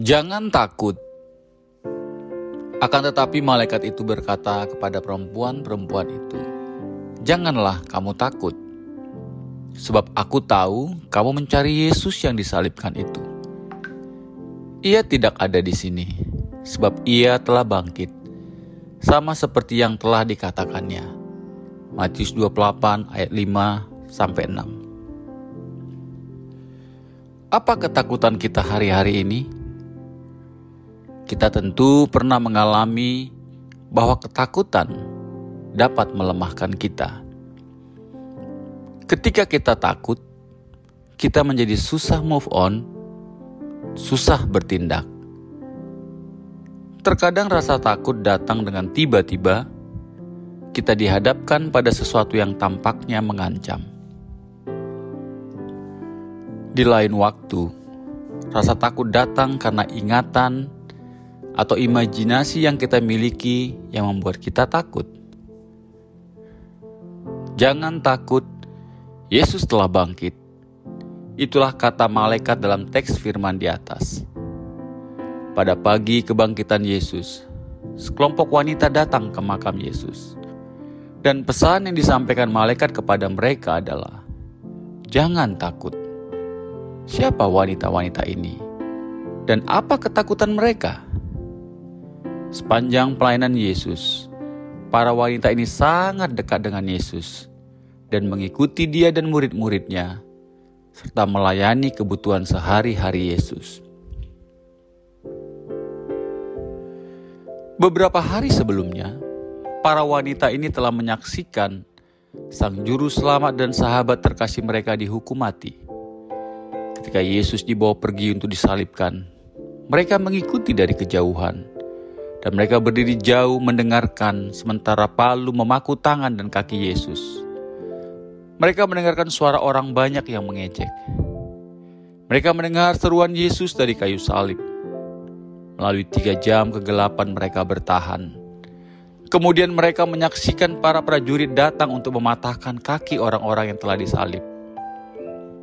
Jangan takut. Akan tetapi malaikat itu berkata kepada perempuan-perempuan itu, "Janganlah kamu takut, sebab aku tahu kamu mencari Yesus yang disalibkan itu. Ia tidak ada di sini, sebab ia telah bangkit, sama seperti yang telah dikatakannya." Matius 28 ayat 5 sampai 6. Apa ketakutan kita hari-hari ini? Kita tentu pernah mengalami bahwa ketakutan dapat melemahkan kita. Ketika kita takut, kita menjadi susah move on, susah bertindak. Terkadang rasa takut datang dengan tiba-tiba kita dihadapkan pada sesuatu yang tampaknya mengancam. Di lain waktu, rasa takut datang karena ingatan atau imajinasi yang kita miliki yang membuat kita takut. Jangan takut, Yesus telah bangkit. Itulah kata malaikat dalam teks firman di atas. Pada pagi kebangkitan Yesus, sekelompok wanita datang ke makam Yesus. Dan pesan yang disampaikan malaikat kepada mereka adalah, "Jangan takut." Siapa wanita-wanita ini? Dan apa ketakutan mereka? Sepanjang pelayanan Yesus, para wanita ini sangat dekat dengan Yesus dan mengikuti dia dan murid-muridnya, serta melayani kebutuhan sehari-hari Yesus. Beberapa hari sebelumnya, para wanita ini telah menyaksikan Sang Juru Selamat dan sahabat terkasih mereka dihukum mati Ketika Yesus dibawa pergi untuk disalibkan, mereka mengikuti dari kejauhan, dan mereka berdiri jauh mendengarkan sementara palu memaku tangan dan kaki Yesus. Mereka mendengarkan suara orang banyak yang mengejek. Mereka mendengar seruan Yesus dari kayu salib. Melalui tiga jam kegelapan mereka bertahan. Kemudian mereka menyaksikan para prajurit datang untuk mematahkan kaki orang-orang yang telah disalib.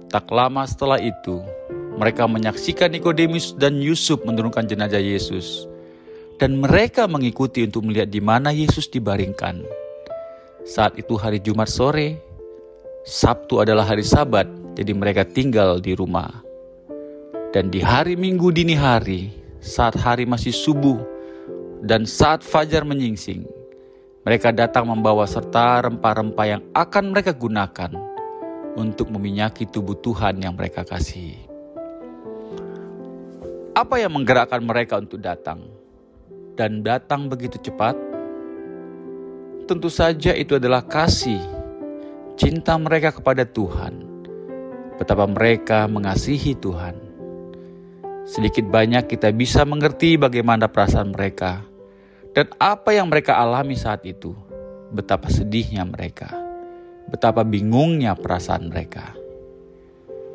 Tak lama setelah itu, mereka menyaksikan Nikodemus dan Yusuf menurunkan jenazah Yesus. Dan mereka mengikuti untuk melihat di mana Yesus dibaringkan. Saat itu hari Jumat sore, Sabtu adalah hari Sabat, jadi mereka tinggal di rumah. Dan di hari Minggu dini hari, saat hari masih subuh dan saat fajar menyingsing, mereka datang membawa serta rempah-rempah yang akan mereka gunakan untuk meminyaki tubuh Tuhan yang mereka kasihi. Apa yang menggerakkan mereka untuk datang dan datang begitu cepat? Tentu saja itu adalah kasih, cinta mereka kepada Tuhan, betapa mereka mengasihi Tuhan. Sedikit banyak kita bisa mengerti bagaimana perasaan mereka dan apa yang mereka alami saat itu, betapa sedihnya mereka betapa bingungnya perasaan mereka.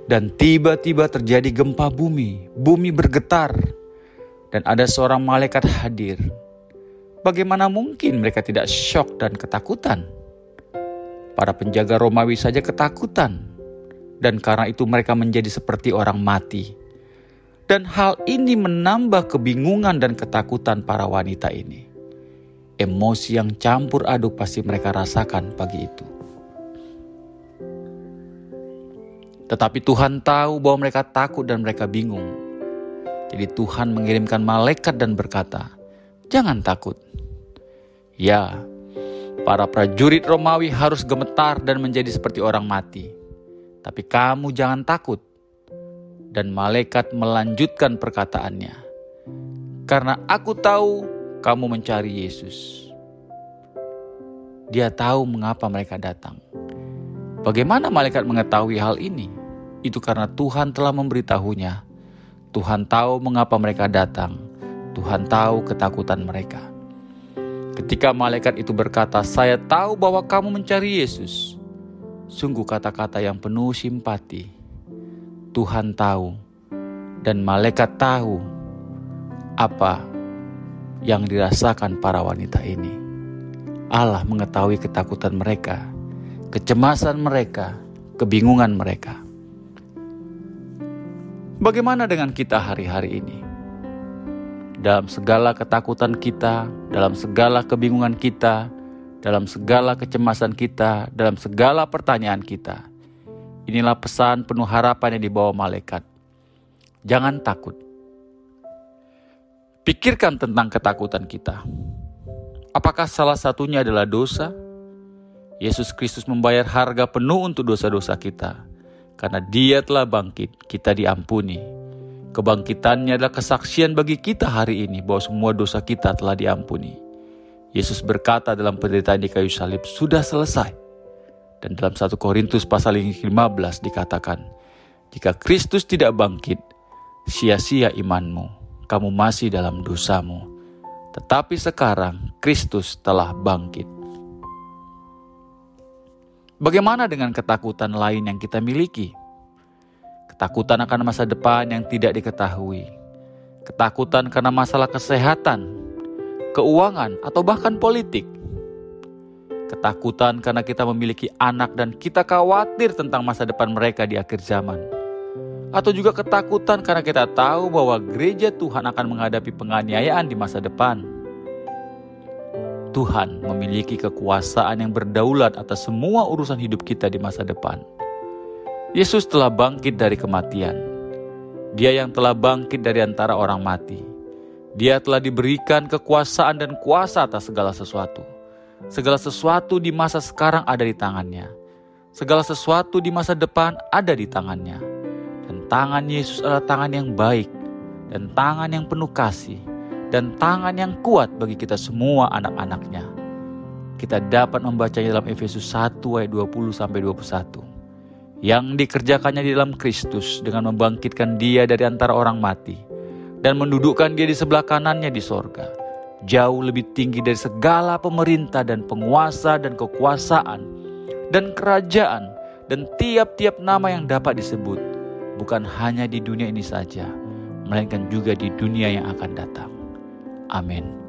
Dan tiba-tiba terjadi gempa bumi, bumi bergetar, dan ada seorang malaikat hadir. Bagaimana mungkin mereka tidak syok dan ketakutan? Para penjaga Romawi saja ketakutan, dan karena itu mereka menjadi seperti orang mati. Dan hal ini menambah kebingungan dan ketakutan para wanita ini. Emosi yang campur aduk pasti mereka rasakan pagi itu. Tetapi Tuhan tahu bahwa mereka takut dan mereka bingung. Jadi Tuhan mengirimkan malaikat dan berkata, "Jangan takut." Ya, para prajurit Romawi harus gemetar dan menjadi seperti orang mati. Tapi kamu jangan takut. Dan malaikat melanjutkan perkataannya. Karena aku tahu kamu mencari Yesus. Dia tahu mengapa mereka datang. Bagaimana malaikat mengetahui hal ini? Itu karena Tuhan telah memberitahunya. Tuhan tahu mengapa mereka datang. Tuhan tahu ketakutan mereka. Ketika malaikat itu berkata, "Saya tahu bahwa kamu mencari Yesus." Sungguh kata-kata yang penuh simpati. Tuhan tahu dan malaikat tahu apa yang dirasakan para wanita ini. Allah mengetahui ketakutan mereka kecemasan mereka, kebingungan mereka. Bagaimana dengan kita hari-hari ini? dalam segala ketakutan kita, dalam segala kebingungan kita, dalam segala kecemasan kita, dalam segala pertanyaan kita. Inilah pesan penuh harapan yang dibawa malaikat. Jangan takut. Pikirkan tentang ketakutan kita. Apakah salah satunya adalah dosa? Yesus Kristus membayar harga penuh untuk dosa-dosa kita. Karena dia telah bangkit, kita diampuni. Kebangkitannya adalah kesaksian bagi kita hari ini bahwa semua dosa kita telah diampuni. Yesus berkata dalam penderitaan di kayu salib, sudah selesai. Dan dalam 1 Korintus pasal 15 dikatakan, jika Kristus tidak bangkit, sia-sia imanmu, kamu masih dalam dosamu. Tetapi sekarang Kristus telah bangkit. Bagaimana dengan ketakutan lain yang kita miliki? Ketakutan akan masa depan yang tidak diketahui. Ketakutan karena masalah kesehatan, keuangan, atau bahkan politik. Ketakutan karena kita memiliki anak dan kita khawatir tentang masa depan mereka di akhir zaman. Atau juga ketakutan karena kita tahu bahwa gereja Tuhan akan menghadapi penganiayaan di masa depan Tuhan memiliki kekuasaan yang berdaulat atas semua urusan hidup kita di masa depan. Yesus telah bangkit dari kematian. Dia yang telah bangkit dari antara orang mati. Dia telah diberikan kekuasaan dan kuasa atas segala sesuatu. Segala sesuatu di masa sekarang ada di tangannya. Segala sesuatu di masa depan ada di tangannya. Dan tangan Yesus adalah tangan yang baik dan tangan yang penuh kasih dan tangan yang kuat bagi kita semua anak-anaknya. Kita dapat membacanya dalam Efesus 1 ayat 20 sampai 21. Yang dikerjakannya di dalam Kristus dengan membangkitkan dia dari antara orang mati dan mendudukkan dia di sebelah kanannya di sorga. Jauh lebih tinggi dari segala pemerintah dan penguasa dan kekuasaan dan kerajaan dan tiap-tiap nama yang dapat disebut bukan hanya di dunia ini saja, melainkan juga di dunia yang akan datang. Amin.